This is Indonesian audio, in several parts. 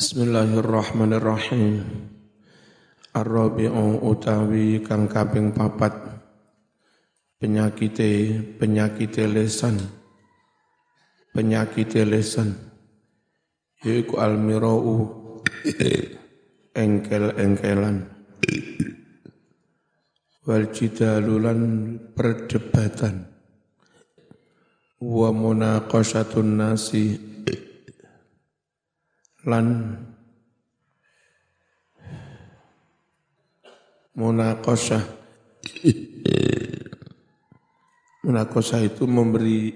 Bismillahirrahmanirrahim. Ar-rabi'u utawi kang kaping papat. Penyakite penyakite lesan. Penyakite lesan. Yaiku almirau. Engkel-engkelan. Wal jidalulan perdebatan. Wa munaqashatun nasi lan munakosah. Munakosah itu memberi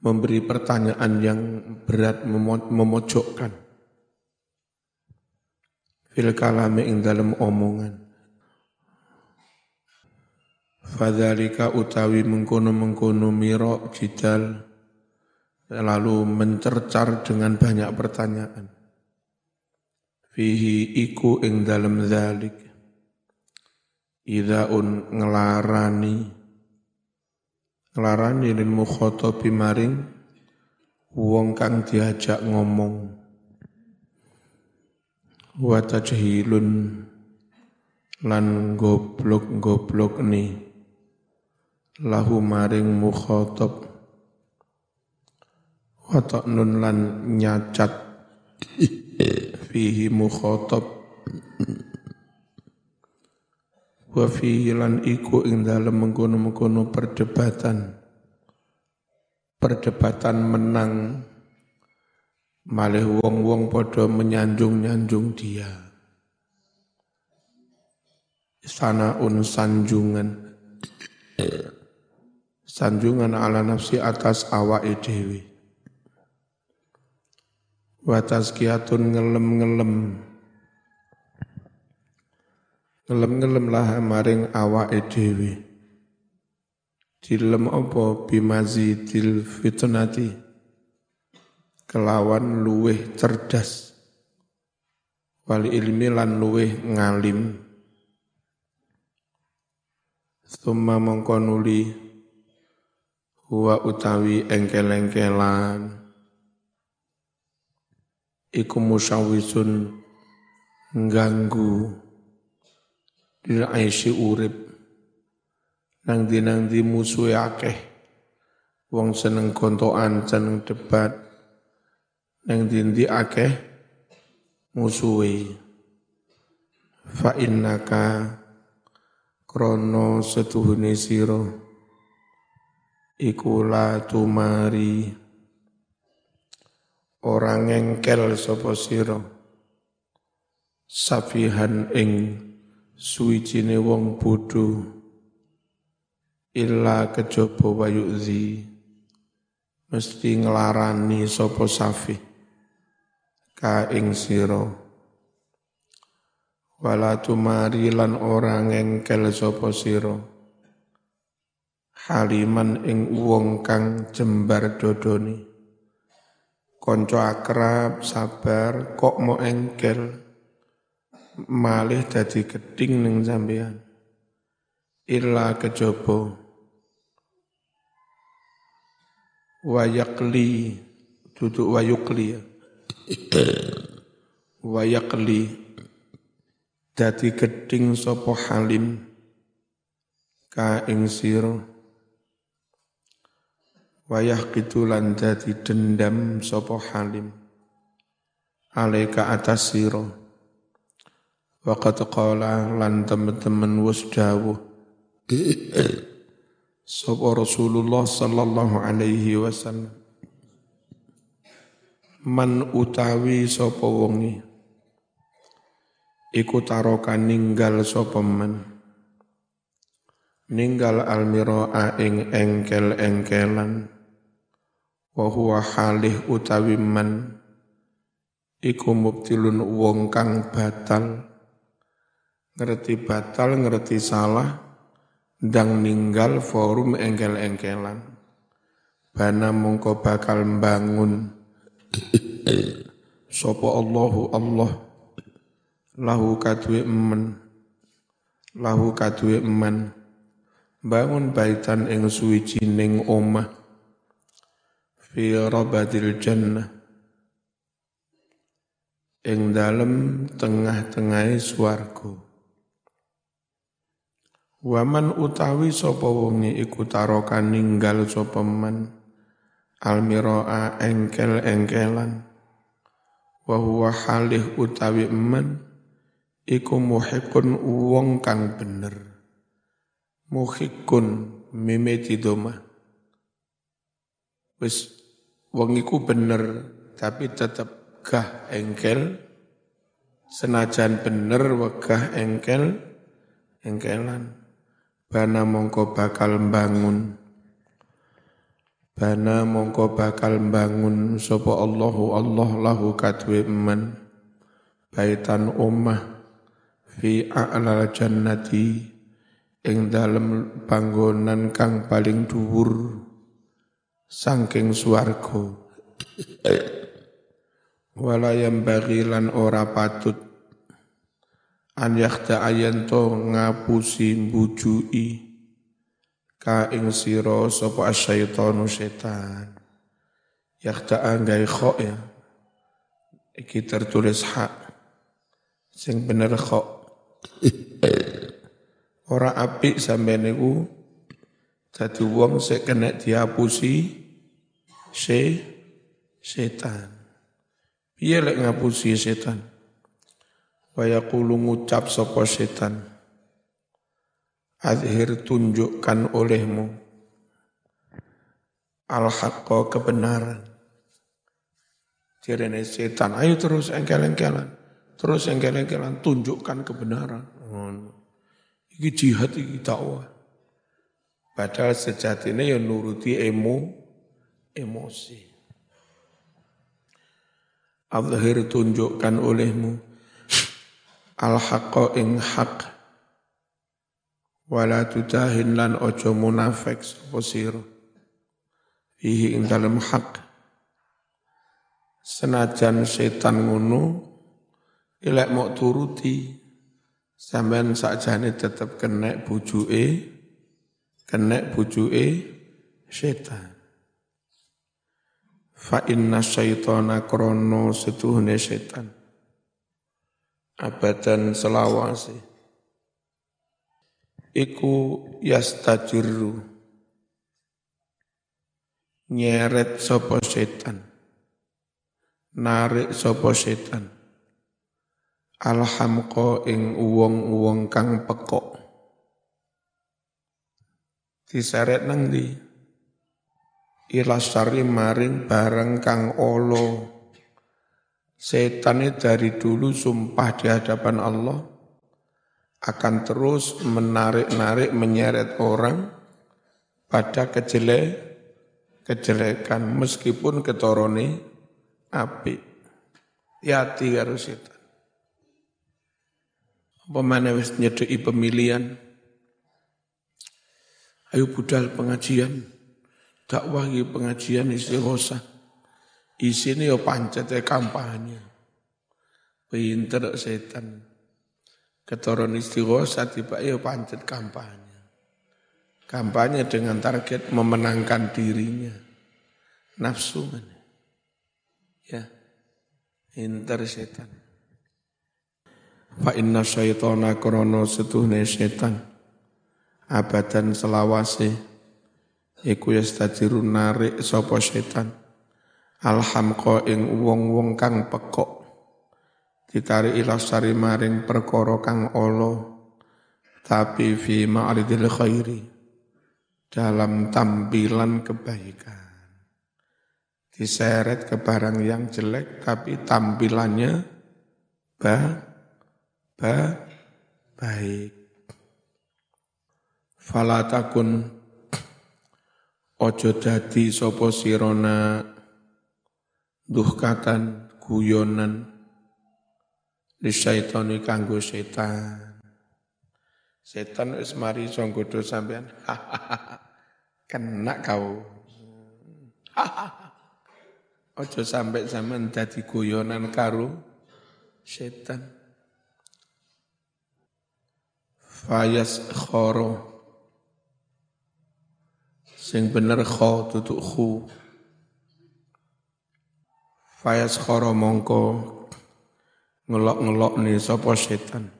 memberi pertanyaan yang berat memojokkan. Fil kalame ing dalam omongan. Fadhalika utawi mengkono-mengkono miro jidal lalu mencercar dengan banyak pertanyaan. Fihi iku ing dalem zalik. Idaun ngelarani ngelarani lil mukhatabi maring wong kang diajak ngomong wa tajhilun lan goblok-goblok ni lahu maring mukhatab wa nun lan nyacat. Fihi mukhatab wa fihi lan iku ing dalem mengkono-mengkono perdebatan. Perdebatan menang. Malih wong-wong padha menyanjung-nyanjung dia. Sanaun sanjungan. Sanjungan ala nafsi atas awake dhewe wa tazkiyatun ngelem-ngelem. Ngelem-ngelem lah maring awake dhewe. Dilem apa? Bimazidil fitnati. Kelawan luweh cerdas. Wali ilmi lan luweh ngalim. Summa mongko nuli. Huwa utawi engkel-engkelan iku musyawisun ngganggu dil aisy urip. Nang di nang di musuhe akeh wong seneng kontoan seneng debat. Nang di akeh musuhe. Fa innaka krono setuhune sira. Iku la tumari orang ngengkel sapa sira. Safihan ing suwijine wong bodho. Illa kejaba wayuzi. Mesti nglarani sapa safi. Ka ing sira. Wala tumari lan ora ngengkel sapa sira. Haliman ing wong kang jembar dodone konco akrab, sabar, kok mau engkel, malih dadi geding ning sampean. Illa kejobo wayakli duduk wayukli ya. wayakli dadi geding sopo halim ka ing sira wayah kitulan dadi dendam sopo halim. Alaika atas siro. Waqad qala lan temen-temen wis dawuh. Sapa Rasulullah sallallahu alaihi wasallam. Man utawi sapa wongi. Iku taroka ninggal sapa man ninggal almiraa ing engkel-engkelan wa huwa halih utawi man iku mubtilun wong kang batal. Ngerti batal ngerti salah ndang ninggal forum engkel-engkelan. Bana mongko bakal bangun sapa Allahu Allah. Lahu kadue emen lahu kadue eman bangun baitan ing suwijining omah fi rabadil jannah. Ing dalem tengah-tengahe swarga. Waman utawi sapa wonge iku taroka ninggal sapa man almiraa engkel-engkelan. Wa huwa halih utawi man iku muhikun wong kang bener. Muhikun mimeti doma wis wong iku bener tapi tetep gah engkel. Senajan bener wegah engkel engkelan. Bana mongko bakal bangun bana mongko bakal bangun sapa Allahu Allah lahu kadwe eman baitan ummah fi a'lal jannati ing dalem panggonan kang paling dhuwur saking swarga. Wala yang bagilan ora patut an yakhta ayanto ngapusi mbujui ka ing sira sapa asyaitonu setan. Yakhta anggai kho ya. Iki tertulis hak. Sing bener kho ora apik sampe niku. Dadi wong sik kena diapusi se setan piye lek ngapusi setan Waya kulu ngucap sopo setan. Adhir tunjukkan olehmu. al kebenaran. Jirene setan, ayo terus engkel-engkelan. Terus engkel-engkelan, tunjukkan kebenaran. Iki jihad, iki dakwah. Padahal sejatinya ya nuruti emo, emosi. Adhir tunjukkan olehmu al haqqa ing haq wala tutahin lan ojo munafik sapa sira fihi ing dalem haq senajan setan ngono ilek mau turuti sampean sakjane tetep kena bujuke kena bujuke setan fa inna syaitana krono setuhne setan. Abadan selawase. Iku yastajiru nyeret sapa setan. Narik sapa setan. Alhamqa ing uwong-uwong kang pekok. Diseret nang di ilasari maring bareng kang olo Setan dari dulu sumpah di hadapan Allah akan terus menarik-narik, menyeret orang pada kejelek, kejelekan meskipun ketorone api. Yati karo setan. Apa mana wis pemilihan? Ayo budal pengajian. Dakwah pengajian istighosa Isine yo pancete kampanye. Pinter setan. Ketoron istighosa tiba yo pancet kampanye. Kampanye dengan target memenangkan dirinya. Nafsu mana? Ya. Pinter setan. Fa inna syaitana krono setuhne setan. Abadan selawase. Iku yastajiru narik sopo setan. Alhamqa ing wong-wong kang pekok. Ditari ilasari maring perkara kang olo tapi fi ma'ridil khairi. Dalam tampilan kebaikan. Diseret ke barang yang jelek tapi tampilannya ba ba baik. Falatakun ojo dadi sapa sirona duhkatan guyonan syaitani kanggo setan. Setan wis mari iso nggodho sampean. Kena kau. Ojo sampai sampean dadi guyonan karo setan. Fayas khoro. Sing bener kho tutuk khu. Fayas khoro mongko ngelok-ngelok nih sapa setan.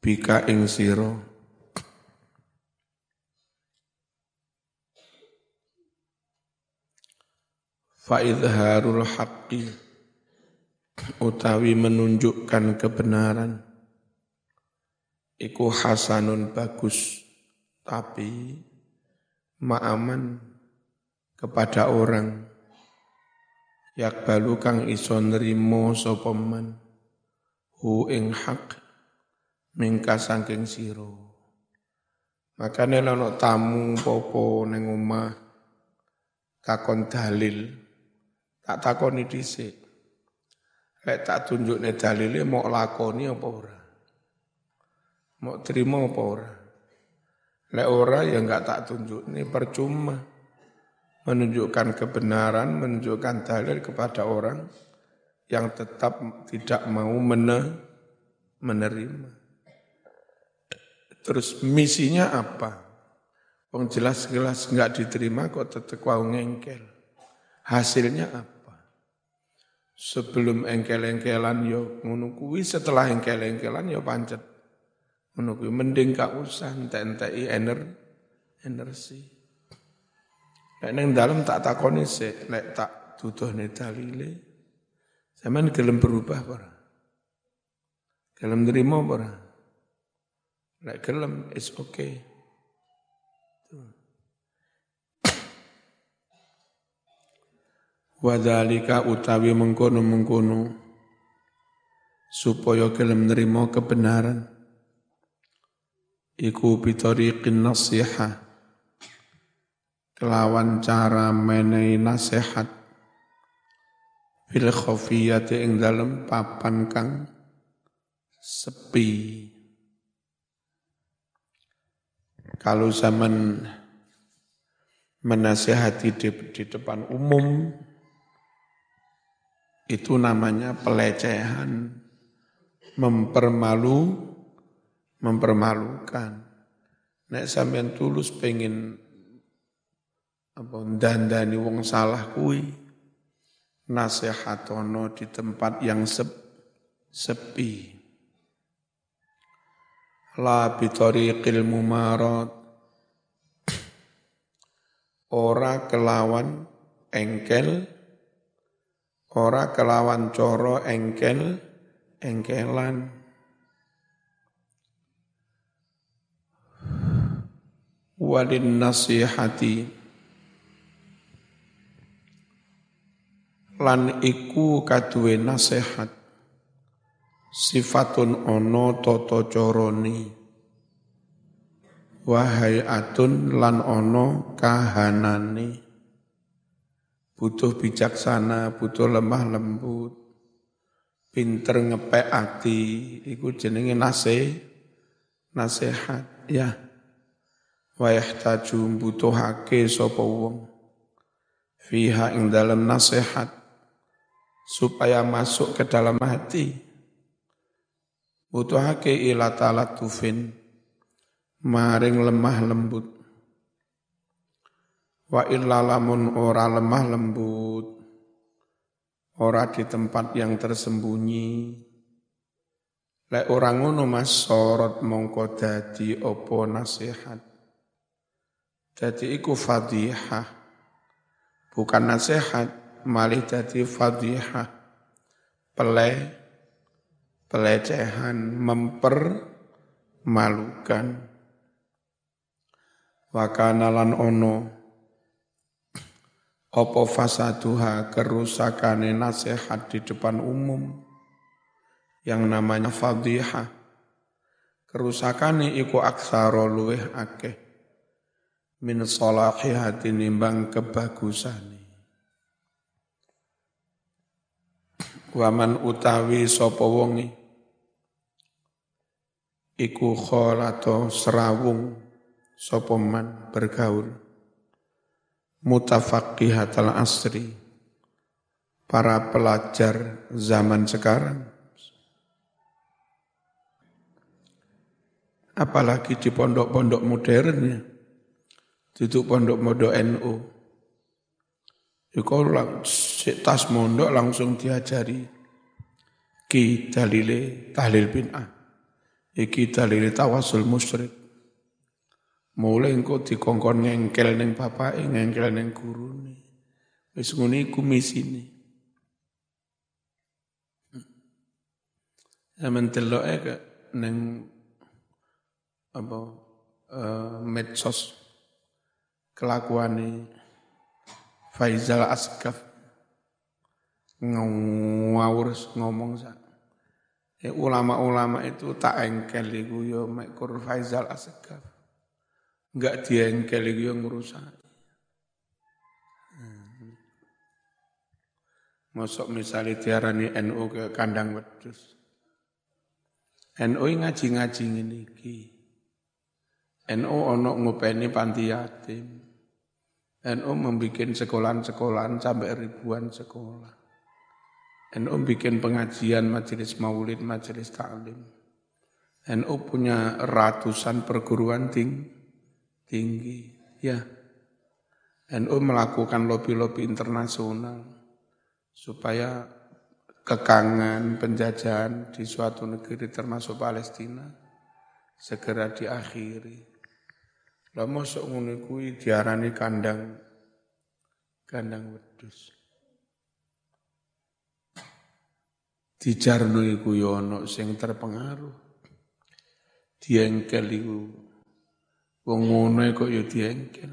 Bika ing sira. Fa idharul haqqi. Utawi menunjukkan kebenaran. Iku hasanun bagus. Tapi ma'aman kepada orang. Yak kang iso nrimo sapa hu ing hak mingka saking sira. Makane ana tamu popo ning omah takon dalil tak takoni dhisik. Lek tak tunjukne dalile mau lakoni apa ora? Mau terima apa ora lek ora ya enggak tak tunjukne percuma menunjukkan kebenaran menunjukkan dalil kepada orang yang tetap tidak mau menerima Terus misinya apa? Wong jelas-jelas nggak diterima kok tetep wau ngengkel. Hasilnya apa? Sebelum engkel-engkelan yo ngono kuwi, setelah engkel-engkelan yo pancet. Kuwi mending gak usah entek-enteki ener energi. Nek ning dalem tak takoni sik, nek tak tuduhne dalile. Sampeyan gelem berubah apa Gelem nerima apa Lek gelem is okay. Wadhalika utawi mengkono-mengkono supaya gelem nerima kebenaran iku bitariqin nasiha. Kelawan cara menehi nasihat. Fil khafiyati ing dalem papan kang sepi. Kalau zaman menasehati di, di depan umum, itu namanya pelecehan, mempermalu, mempermalukan. Nek sampean tulus pengen apa dandani wong salah kui, nasihatono di tempat yang sep, sepi. La bitariqil mumarat. Ora kelawan engkel ora kelawan coro engkel engkelan walin nasihati lan iku kaduwe nasihat. Sifatun ono toto coroni wahai atun lan ono kahanani butuh bijaksana butuh lemah lembut. Pinter ngepek ati iku jenenge nase nasihat ya wayah tajum butuhake sapa wong. Fiha ing dalam nasihat. Supaya masuk ke dalam hati. Butuhake ila talatufin maring lemah lembut. Wa illa lamun ora lemah lembut. Ora di tempat yang tersembunyi. Lek orang ngono mas sorot mongko dadi opo nasihat dadi iku fadihah. Bukan nasihat malih dadi fadihah. Peleh pelecehan, mempermalukan. Wakana lan ono. Opo fasaduha kerusakane nasihat di depan umum. Yang namanya fadihah. Kerusakane iku aksaro luweh akeh min hati nimbang kebagusane. Waman utawi sapa wonge? Iku kholato serawung sapa man bergaul. Mutafaqqihatal asri. Para pelajar zaman sekarang. Apalagi di pondok-pondok modern ya duduk pondok-pondok NU Iku tas mondok langsung diajari Ki dalile tahlil bin'ah. Iki dalile tawasul musyrik. Mulai engko dikongkon ngengkel ning bapake, ngengkel ning gurune. Wis ngene iku misine. Amen deloke ke ning apa uh, medsos kelakuane Faizal Asgaf ngawur ngomong sak Ya, ulama-ulama itu tak engkel iku yo ya mekur Faizal Asgaf. Enggak diengkel iku yo ya ngerusak. Hmm. Mosok misalnya diarani NU ke kandang wedus. NU ngaji-ngaji ngene iki. NU ono ngopeni panti yatim. NU membuat sekolahan-sekolahan sampai ribuan sekolah. NU bikin pengajian majelis maulid, majelis taklim. NU punya ratusan perguruan ting, tinggi. Ya, NU melakukan lobby-lobby internasional supaya kekangan penjajahan di suatu negeri termasuk Palestina segera diakhiri. Lah mosok kuwi diarani kandang kandang wedhus. Dijarno iku yo ana sing terpengaruh. Diengkel iku wong ngono kok yo diengkel.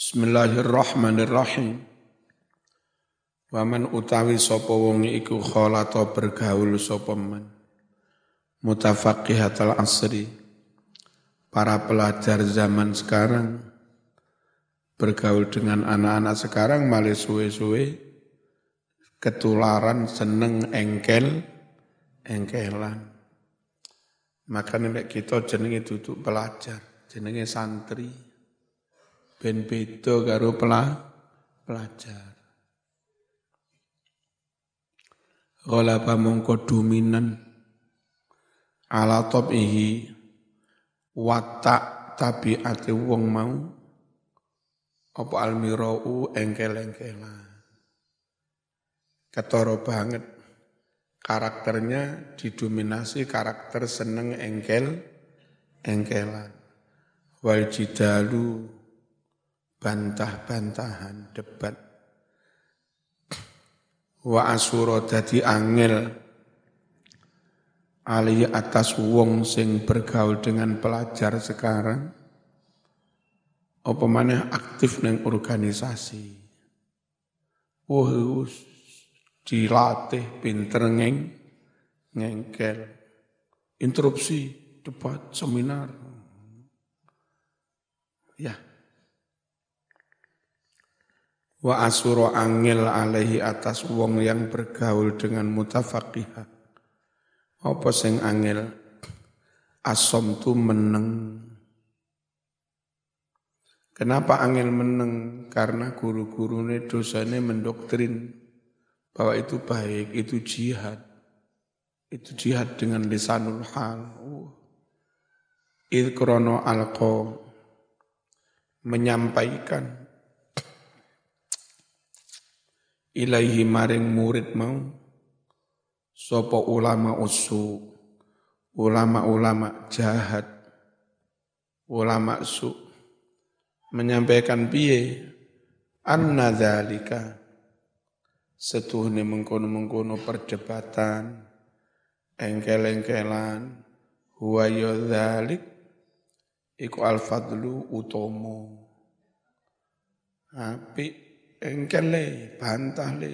Bismillahirrahmanirrahim. Waman utawi sapa wong iku kholata bergaul sapa man. Mutafaqihatal asri. Para pelajar zaman sekarang bergaul dengan anak-anak sekarang malah suwe-suwe ketularan seneng engkel engkelan. Maka nek kita jenenge duduk pelajar, jenenge santri. Ben beda karo pelajar. Ghalaba mongko dominan ala tabihi watak tabiate wong mau. Apa almirau engkel-engkelan. Ketoro banget. Karakternya didominasi karakter seneng engkel engkelan. Wal jidalu bantah-bantahan debat wa asura dadi angel. Ali atas wong sing bergaul dengan pelajar sekarang. Apa mana aktif neng organisasi? Wah dilatih pinter ngeng ngengkel. Interupsi debat seminar. Ya Wa asuro angel alaihi atas wong yang bergaul dengan mutafaqihah. Apa sing angel? Asom tu meneng. Kenapa angel meneng? Karena guru-guru ini dosanya mendoktrin bahwa itu baik, itu jihad. Itu jihad dengan lisanul hal. Uh. Ilkrono alko menyampaikan ilaihi maring murid mau. Sopo ulama usu ulama-ulama jahat ulama su. Menyampaikan piye? Anna dzalika. Setuhne mengkono-mengkono perdebatan engkel-engkelan. Huwa dzalik iku al-fadlu utomo apik engkel le, bantah le.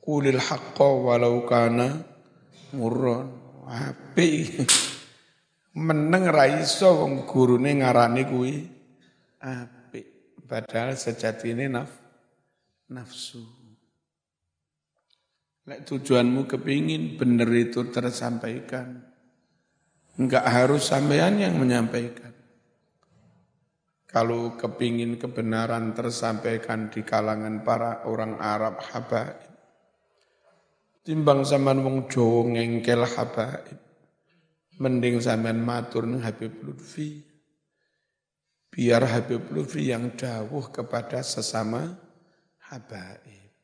Kulil haqqa walau kana murron. Api. Meneng raiso wong gurune ngarani kuwi api. Padahal sejatine naf nafsu. Lek tujuanmu kepingin benar itu tersampaikan. Enggak harus sampean yang menyampaikan. Kalau kepingin kebenaran tersampaikan di kalangan para orang Arab habaib. Timbang zaman wong Jawa ngengkel habaib. Mending sampean matur Habib Lutfi. Biar Habib Lutfi yang dawuh kepada sesama habaib.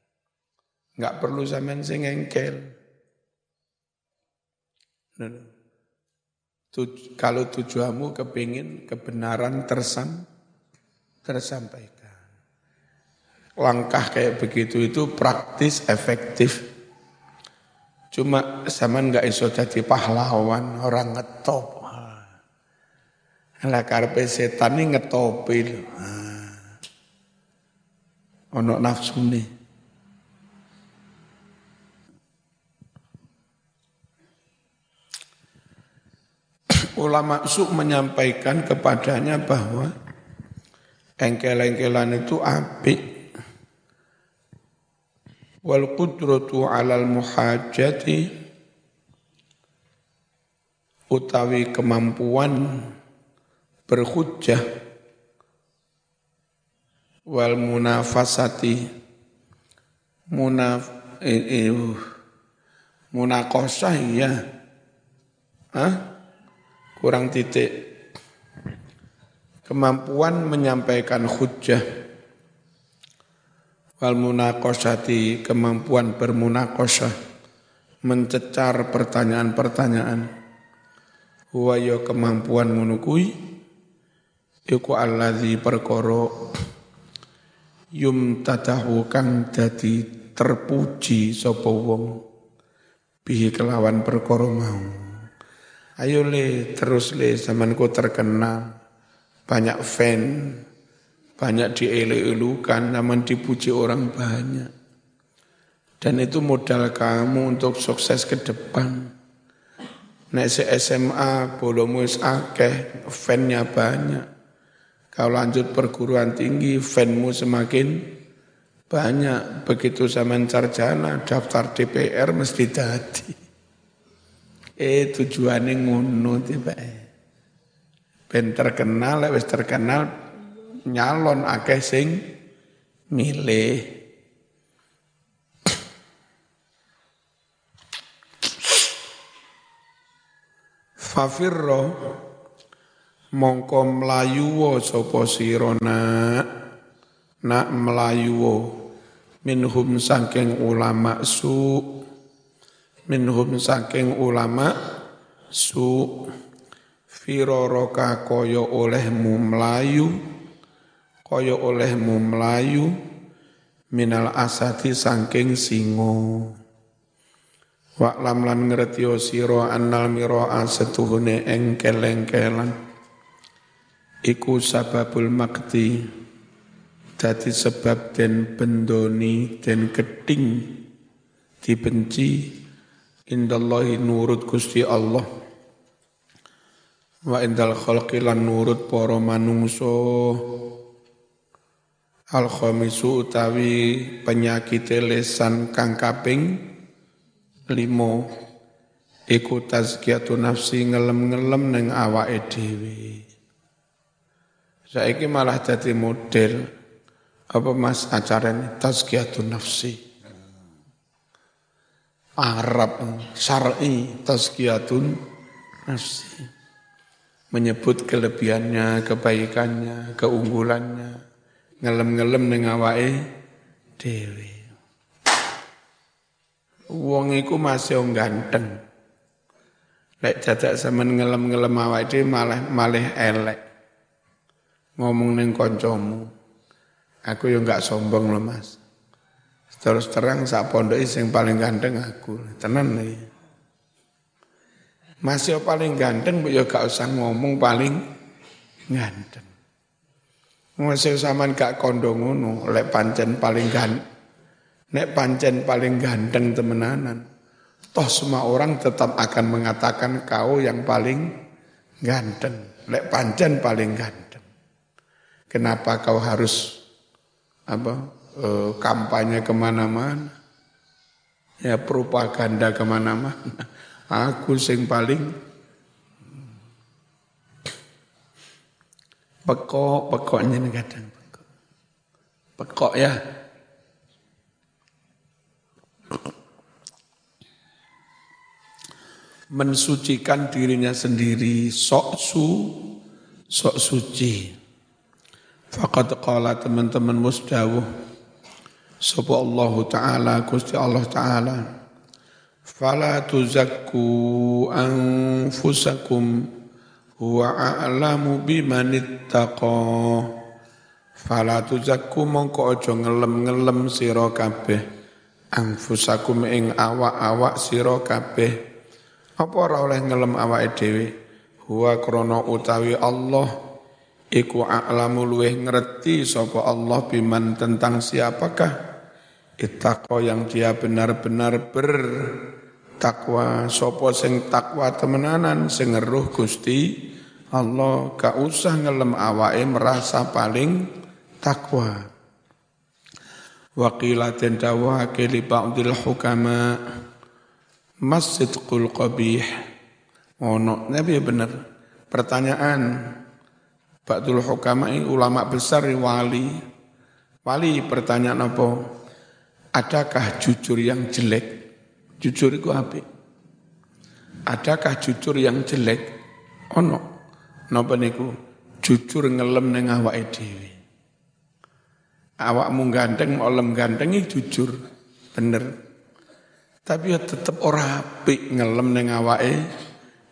Enggak perlu sampean sing engkel. Tuj, kalau tujuanmu kepingin kebenaran tersam, tersampaikan. Langkah kayak begitu itu praktis, efektif. Cuma zaman nggak iso jadi pahlawan, orang ngetop. Lah karpe setan ini ngetopi. Ono nafsu nih. Ulama su menyampaikan kepadanya bahwa engkel-engkelan itu apik. Wal qudratu alal muhajati utawi kemampuan berhujjah. Wal munafasati munaf eh, eh, munakosah ya Hah? kurang titik kemampuan menyampaikan hujjah wal munakosati kemampuan bermunakosah. Mencecar pertanyaan-pertanyaan. Huwa ya kemampuan menukui. Iku allazi perkara yum tatahu kang dadi terpuji sapa wong. Bihi kelawan perkara mau. Ayo le terus le zamanku terkenal banyak fan banyak dielu-elukan, namun dipuji orang banyak. Dan itu modal kamu untuk sukses ke depan. Nek se SMA, bolomu is akeh, fannya banyak. Kalau lanjut perguruan tinggi, fanmu semakin banyak. Begitu zaman sarjana, daftar DPR mesti dadi. Eh tujuannya ngono tiba. Ben terkenal, wis terkenal, nyalon akeh sing milih. Fafirro mongko mlayuwa sapa sira nak? Nak mlayuwa minhum saking ulama su. Minhum saking ulama su firoroka kaya olehmu mlayu kaya olehmu melayu minal asati sangking singo. Wak lam lan ngerti sira annal miraa setuhune engkel-engkelan. Iku sababul makti dadi sebab den bendoni den keting dibenci indallahi nurut Gusti Allah wa indal khalqi lan nurut para manungsa Al khamisu utawi penyakit lesan kang kaping limo iku tazkiyatu nafsi ngelem-ngelem neng awake dhewe. Saiki malah jadi model apa Mas acarane tazkiyatu nafsi. Arab syar'i tazkiyatun nafsi. Menyebut kelebihannya, kebaikannya, keunggulannya ngelem-ngelem ning awake dhewe. Wong iku masih ganteng. Lek dadak semen ngelem-ngelem awake dhewe malah malih elek. Ngomong ning kancamu. Aku yo enggak sombong loh Mas. Terus terang sak pondok sing paling ganteng aku. Tenan Masih paling ganteng, yo gak usah ngomong paling ganteng. Masih zaman gak kondo ngono, lek pancen paling gan, nek pancen paling ganteng temenanan. Toh semua orang tetap akan mengatakan kau yang paling ganteng. Lek pancen paling ganteng. Kenapa kau harus apa e, kampanye ke mana-mana? Ya propaganda ke mana-mana. Aku sing paling Pekok, pekoknya kadang. Pekok, pekok ya. mensucikan dirinya sendiri sok su sok suci faqad qala teman-teman musdawuh sapa Allah taala Gusti Allah taala fala tuzakku anfusakum huwa a'lamu biman ittaqa. Fala tuzakku mongko aja ngelem-ngelem sira kabeh. Anfusakum ing awak-awak sira kabeh. Apa ora oleh ngelem awake dhewe? Huwa krana utawi Allah iku a'lamu luweh ngerti sapa Allah biman tentang siapakah? Ittaqo yang dia benar-benar bertakwa sapa sing takwa temenanan sing Gusti Allah gak usah ngelem awake merasa paling takwa Waqila den dawuhake li ba'dil hukama Masjid Qul Qabih. Ono, Nabi ya benar. Pertanyaan Ba'dul Hukama ulama besar wali. Wali pertanyaan apa? Adakah jujur yang jelek? Jujur itu apa? Adakah jujur yang jelek? Ono. Napa niku? Jujur ngelem ning awake dhewe. Awakmu ganteng, olem gantengi jujur. Bener. Tapi ya tetep ora apik ngelem ning awake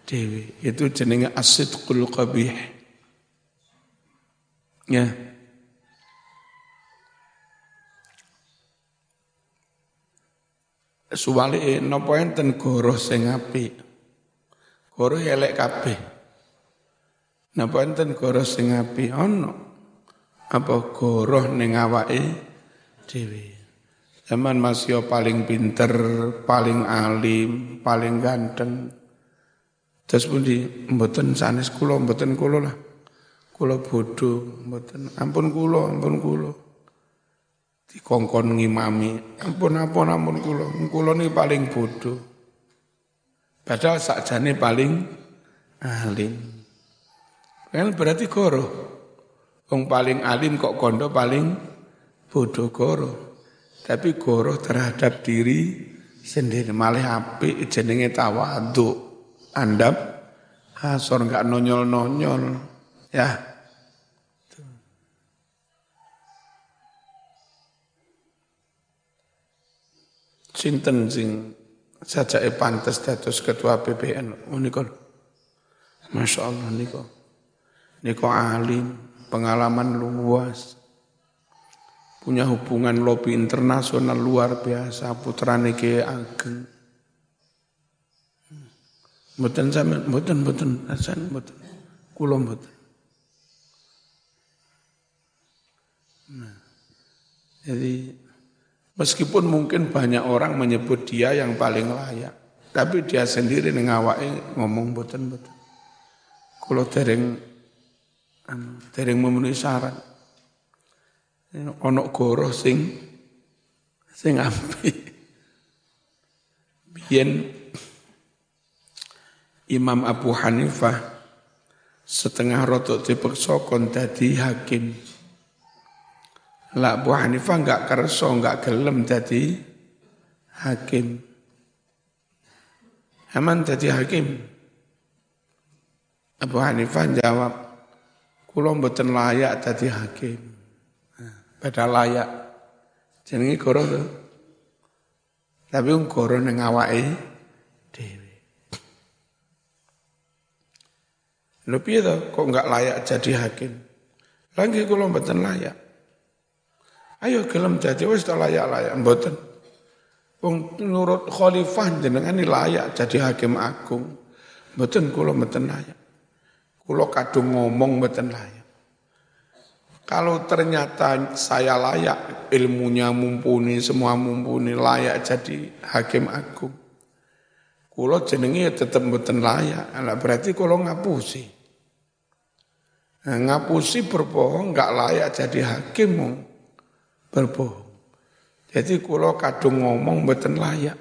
dhewe. Itu jenenge asidqul qabih. Ya. Suwali napa enten goroh sing apik. Goroh elek kabeh. Napa enten goroh sing apik ono. Apa goroh ning awake dhewe. Zaman masih paling pinter, paling alim, paling ganteng. Terus pun di mboten sanes kula, mboten kula lah. Kula bodoh, mboten ampun kula, ampun kula. Dikongkon ngimami, ampun ampun ampun kula. Kula paling bodoh. Padahal sakjane paling alim. Kan berarti goro. Wong paling alim kok kondo paling bodoh goro tapi goroh terhadap diri sendiri malah api jenenge tawadu andap hasor enggak nonyol-nonyol ya sinten sing sajake pantes dados ketua BPN oh, Masya Allah niko niko alim pengalaman luas punya hubungan lobby internasional luar biasa putra Nike Ageng. Mboten sampean mboten mboten asan mboten. Kula mboten. Nah, jadi meskipun mungkin banyak orang menyebut dia yang paling layak, tapi dia sendiri ngawake ngomong mboten mboten. Kula dereng anu, dereng memenuhi syarat ono goroh sing sing ampi. Biyen Imam Abu Hanifah setengah rotok dipeksa kon dadi hakim. Lah Abu Hanifah enggak kerso, enggak gelem dadi hakim. Aman dadi hakim. Abu Hanifah jawab, kula mboten layak dadi hakim pada layak. Jenenge goro tuh. Tapi wong goro ning awake dhewe. Lho piye kok enggak layak jadi hakim? Lagi kula mboten layak. Ayo gelem jadi wis layak-layak mboten. Wong nurut khalifah jenengan layak jadi hakim agung. Mboten kula mboten layak. Kula kadung ngomong mboten layak. Kalau ternyata saya layak, ilmunya mumpuni, semua mumpuni, layak jadi hakim agung. Kulo jenengi ya tetap mboten layak, Alah berarti kulo ngapusi. Nah, ngapusi berbohong nggak layak jadi hakim berbohong. Jadi kulo kadung ngomong mboten layak.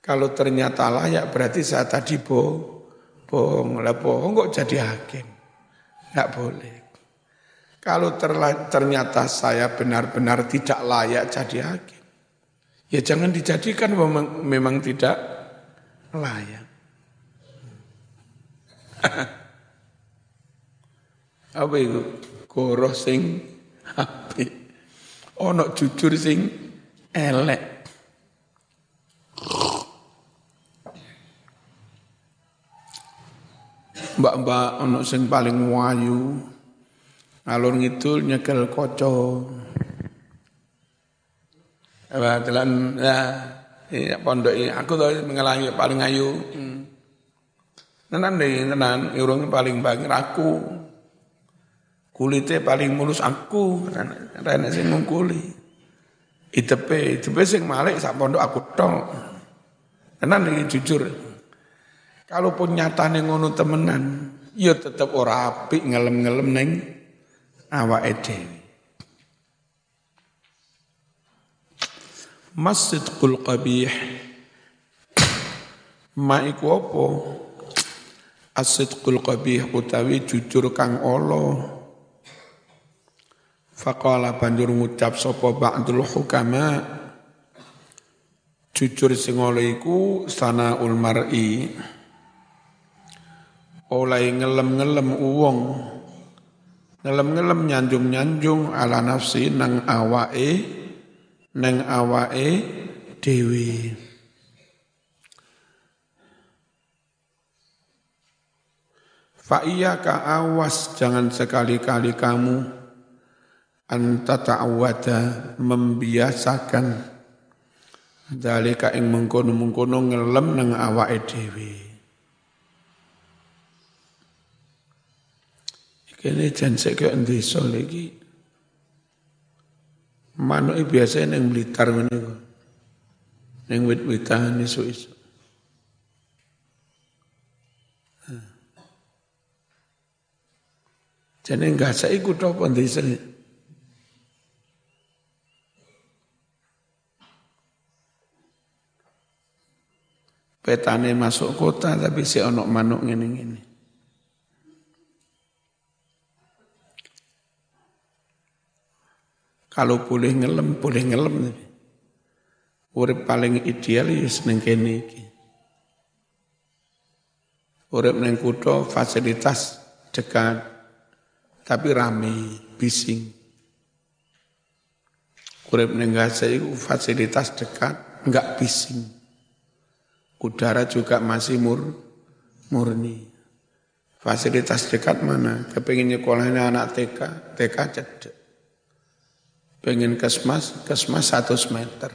Kalau ternyata layak berarti saya tadi bohong. Bohong, lah bohong kok jadi hakim. Nggak boleh. Kalau ternyata saya benar-benar tidak layak jadi hakim, ya jangan dijadikan memang, memang tidak layak. Apa itu? Goroh sing apik. Ono jujur sing elek. Mbak-mbak ono sing paling wayu. Alur ngidul nyekel koco. Telan ya, ya pondok ini aku tuh mengalami paling ayu. Hmm. Tenan deh, tenan, irungnya paling banyak aku. Kulitnya paling mulus aku, rene sing ngungkuli. Itepe, itepe sing malik sak pondok aku tok. Tenan iki jujur. Kalaupun nyatane ngono temenan, ya tetep ora apik ngelem-ngelem ning awake dhewe. Masjidul qabih Ma iku apa? Asidqul qabih utawi jujur kang Allah Faqala banjur ngucap sapa ba'dul hukama jujur sing iku sanaul mar'i. Oleh ngelem-ngelem uwong ngelem-ngelem nyanjung-nyanjung ala nafsi nang awake nang awake dewi Fa iya ka awas jangan sekali-kali kamu anta ta'awwada membiasakan dalika ing mengkono-mengkono ngelem nang awake dhewe. Kene jan sik kok desa iki? Manuk biasa ning Blitar ngene kok ning wit-witan isu-isu Jadi enggak saya ikut apa desa ini. Petane masuk kota tapi si onok manuk ngene-ngene. Kalau boleh ngelem, boleh ngelem. Urip paling ideal ya seneng kene iki. Urip ning kutha fasilitas dekat tapi rame, bising. Urip ning iku fasilitas dekat, enggak bising. Udara juga masih mur, murni. Fasilitas dekat mana? Kepingin nyekolahnya anak TK, TK cedek. Pengen kesmas, kesmas satu meter.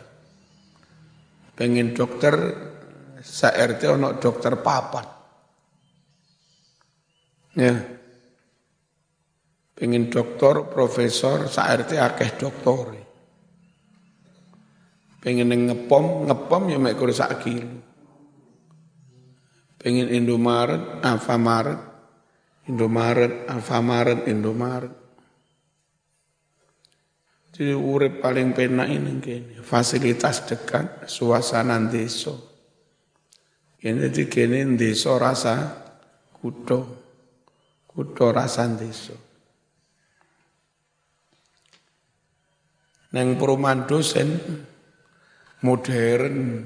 Pengen dokter, sa RT ono dokter papat. Ya. Pengen dokter, profesor, sa RT akeh doktor. Pengen ngepom, ngepom ya mek sak kilo pengen Indomaret, Alfamaret, Indomaret, Alfamaret, Indomaret. Jadi urip paling penak ini gini, fasilitas dekat, suasana desa. Ini di kini desa rasa kudo, kudo rasa desa. Neng perumahan dosen modern,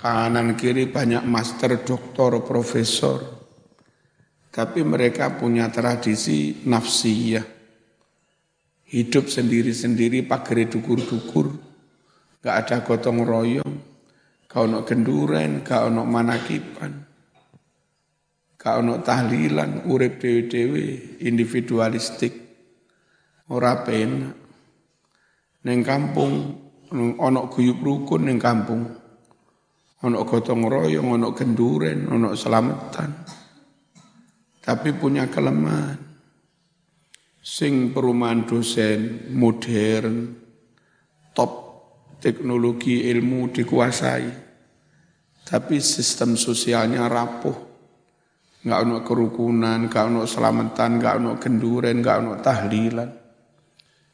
Kanan kiri banyak master, doktor, profesor. Tapi mereka punya tradisi nafsiyah. Hidup sendiri-sendiri pagari dukur-dukur. Gak ada gotong royong. Gak ono genduren, gak ono manakipan. Gak ono tahlilan, urip dewe-dewe, individualistik. Ora penak. Neng kampung, ono guyub rukun neng kampung ono gotong royong, ono kenduren, ono selamatan. Tapi punya kelemahan. Sing perumahan dosen modern, top teknologi ilmu dikuasai. Tapi sistem sosialnya rapuh. Enggak ono kerukunan, enggak ono selamatan, enggak ono kenduren, enggak ono tahlilan.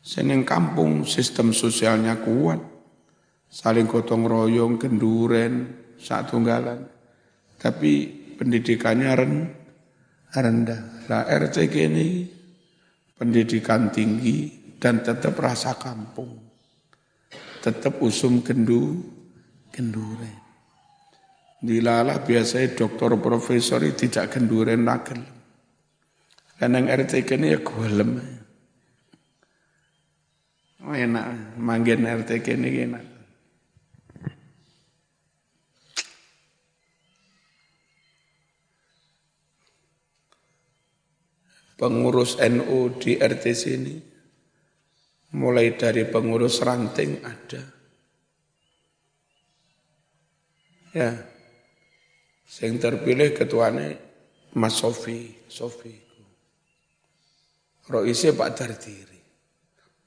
Seneng kampung sistem sosialnya kuat saling gotong royong, kenduren, satu tunggalan. Tapi pendidikannya rendah. Lah RT ini pendidikan tinggi dan tetap rasa kampung. Tetap usum kendu, kenduren. Dilala biasanya dokter profesor tidak kenduren nagel. Karena yang RT ini ya golem. Oh, enak, manggil RT ini enak. Pengurus NU di RT sini, mulai dari pengurus ranting ada. Ya, Sing terpilih ketuanya Mas Sofi, Sofi. Roise Pak Dardiri.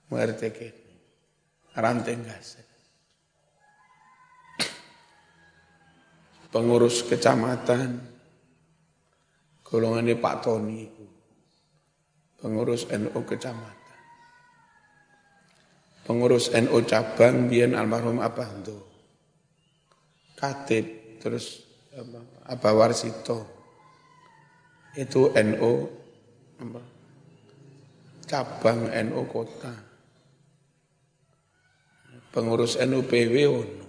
Mengerti kini. Ranteng gaset. Pengurus kecamatan. Golongannya Pak Tony. Pengurus NU kecamatan. Pengurus NU cabang biar almarhum Abah Katib terus apa Warsito. Itu NU apa, cabang NU kota. Pengurus NU PW ono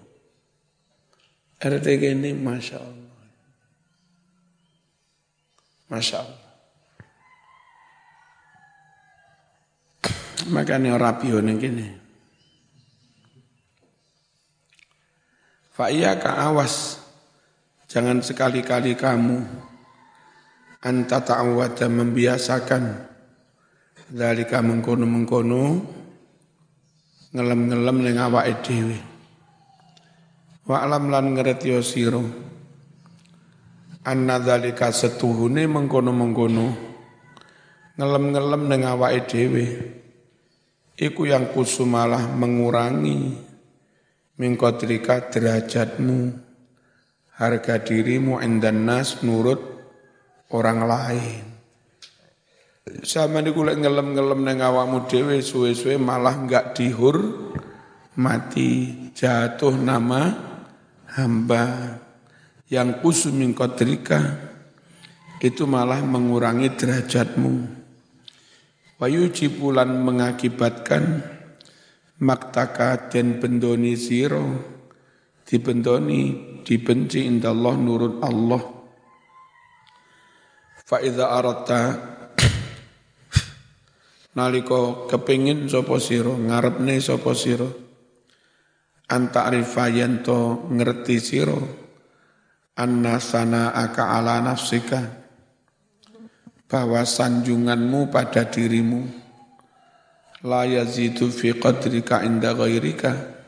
RT ini Masya Allah. Masya Allah makanya rapi ini gini ka awas. Jangan sekali-kali kamu anta ta'awwada membiasakan dari kamu mengkono-mengkono ngelem-ngelem ning awake dhewe. Wa alam lan ngerti sira. Anna dzalika setuhune mengkono-mengkono ngelem-ngelem ning awake dhewe iku yang kusumalah mengurangi mingkotrika derajatmu harga dirimu endan nas nurut orang lain. Sama di kulit ngelem-ngelem neng awakmu dewe suwe-suwe malah enggak dihur mati jatuh nama hamba yang kusumin kodrika itu malah mengurangi derajatmu. Wayu cipulan mengakibatkan maktaka dan bendoni siro dibendoni dibenci indah Allah nurut Allah. Fa idza aratta naliko kepingin sapa sira ngarepne sira anta arifayan to ngerti sira anna sana aka ala nafsika bahwa sanjunganmu pada dirimu la yazidu fi qadrika inda ghairika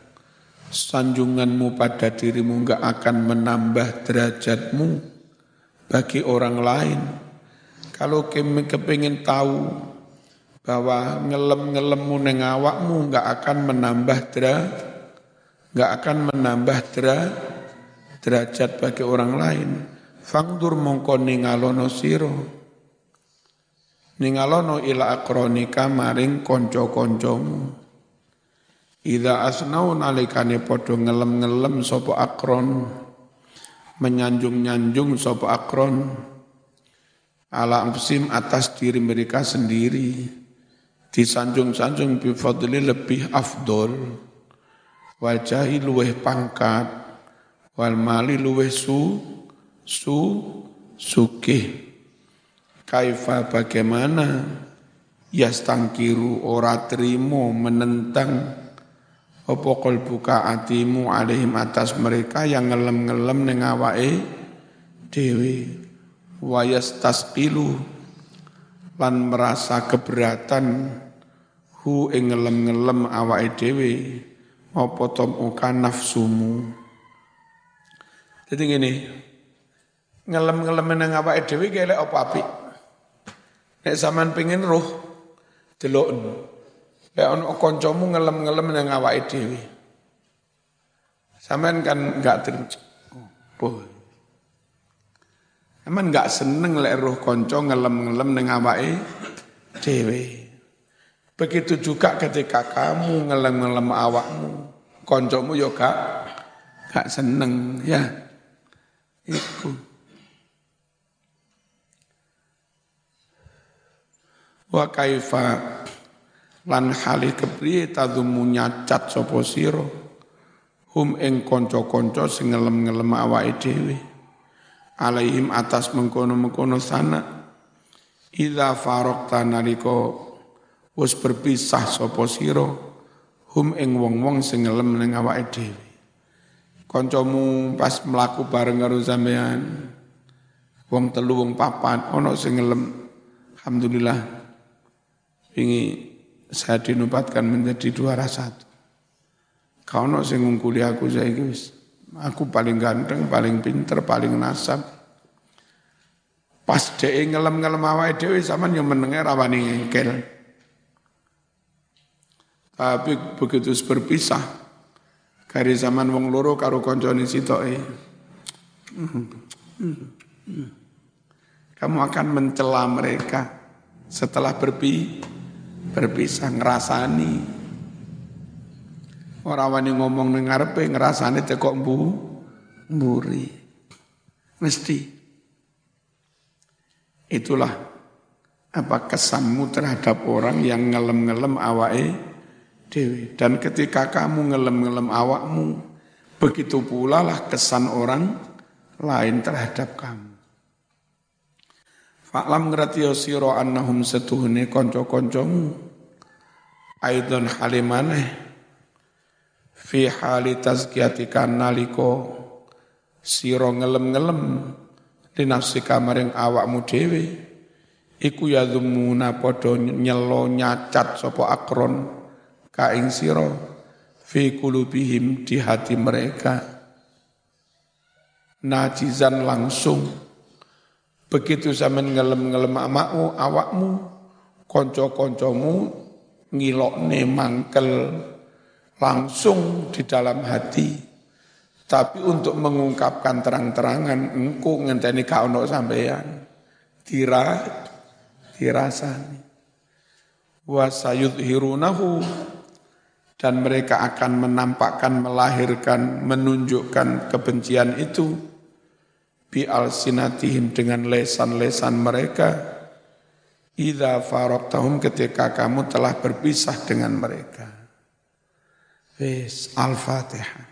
sanjunganmu pada dirimu enggak akan menambah derajatmu bagi orang lain. Kalau kepingin tahu bahwa ngelem-ngelemmu neng awakmu enggak akan menambah derajat, enggak akan menambah derajat bagi orang lain. Fangdur mongko ningalono siro. Ningalono ila akronika maring konco-koncomu. Ida asnau nalikane podo ngelem-ngelem sopo akron, menyanjung-nyanjung sopo akron, ala amsim atas diri mereka sendiri, disanjung-sanjung bifadli lebih afdol, wal jahi luweh pangkat, wal mali luweh su, su, sukih. Kaifa bagaimana, yastangkiru ora trimo menentang, apa buka atimu alaihim atas mereka yang ngelem-ngelem ning awake dhewe? Wayas tasqilu lan merasa keberatan hu ing ngelem-ngelem awake dhewe. Apa tomuka nafsumu? Jadi gini ngelem-ngelem nang awake dhewe kelek apa apik nek sampean pengin roh delok Lek ono kancamu ngelem-ngelem nang awake dhewe. Sampean kan enggak terima. Oh. Emang enggak seneng lek roh kanca ngelem-ngelem nang awake dhewe. Begitu juga ketika kamu ngelem-ngelem awakmu, kancamu yo gak gak seneng ya. Iku. Wa kaifa lan hali kepriye tadumu sapa sira? Hum ing kanca-kanca sing ngelem-ngelem awake dhewe. Alaihim atas mengkono-mengkono sana. Idza faraqta naliko wis berpisah sapa sira hum ing wong-wong sing ngelem ning awake dhewe. Kancamu pas mlaku bareng karo sampean wong telu wong papat ana sing ngelem. Alhamdulillah ini saya dinobatkan menjadi juara satu kau no sing ngungkuli aku saya wis Aku paling ganteng, paling pinter, paling nasab. Pas dhek ngelem-ngelem awake dhewe sampean yo menenge rawani ngengkel. Tapi begitu berpisah, kari zaman wong loro karo koncone sitoke. Kamu akan mencela mereka setelah berpi, berpisah ngerasani Orang wani ngomong ngarepe ngrasane tekok mburi. Mesti. Itulah apa kesanmu terhadap orang yang ngelem-ngelem awake dewi. Dan ketika kamu ngelem-ngelem awakmu, begitu pula lah kesan orang lain terhadap kamu. Fa'lam ngerti sira annahum setuhune kanca-kancamu aidon halimaneh fi hali tazkiyatika naliko. Sira ngelem-ngelem. Linafsika maring awakmu dhewe. Iku yadhumuna padha nyelo nyacat sapa akron. Ka ing sira fi kulubihim di hati mereka. Najizan langsung begitu zaman ngelem-ngelem amakmu awakmu konco-koncomu ngilokne mangkel langsung di dalam hati. Tapi untuk mengungkapkan terang-terangan, engkau ngenteni kau no sampeyan. Tira, dirasani. hirunahu dan mereka akan menampakkan, melahirkan, menunjukkan kebencian itu bi alsinatihim dengan lesan-lesan mereka idza faraktahum ketika kamu telah berpisah dengan mereka. Wis Al-Fatihah.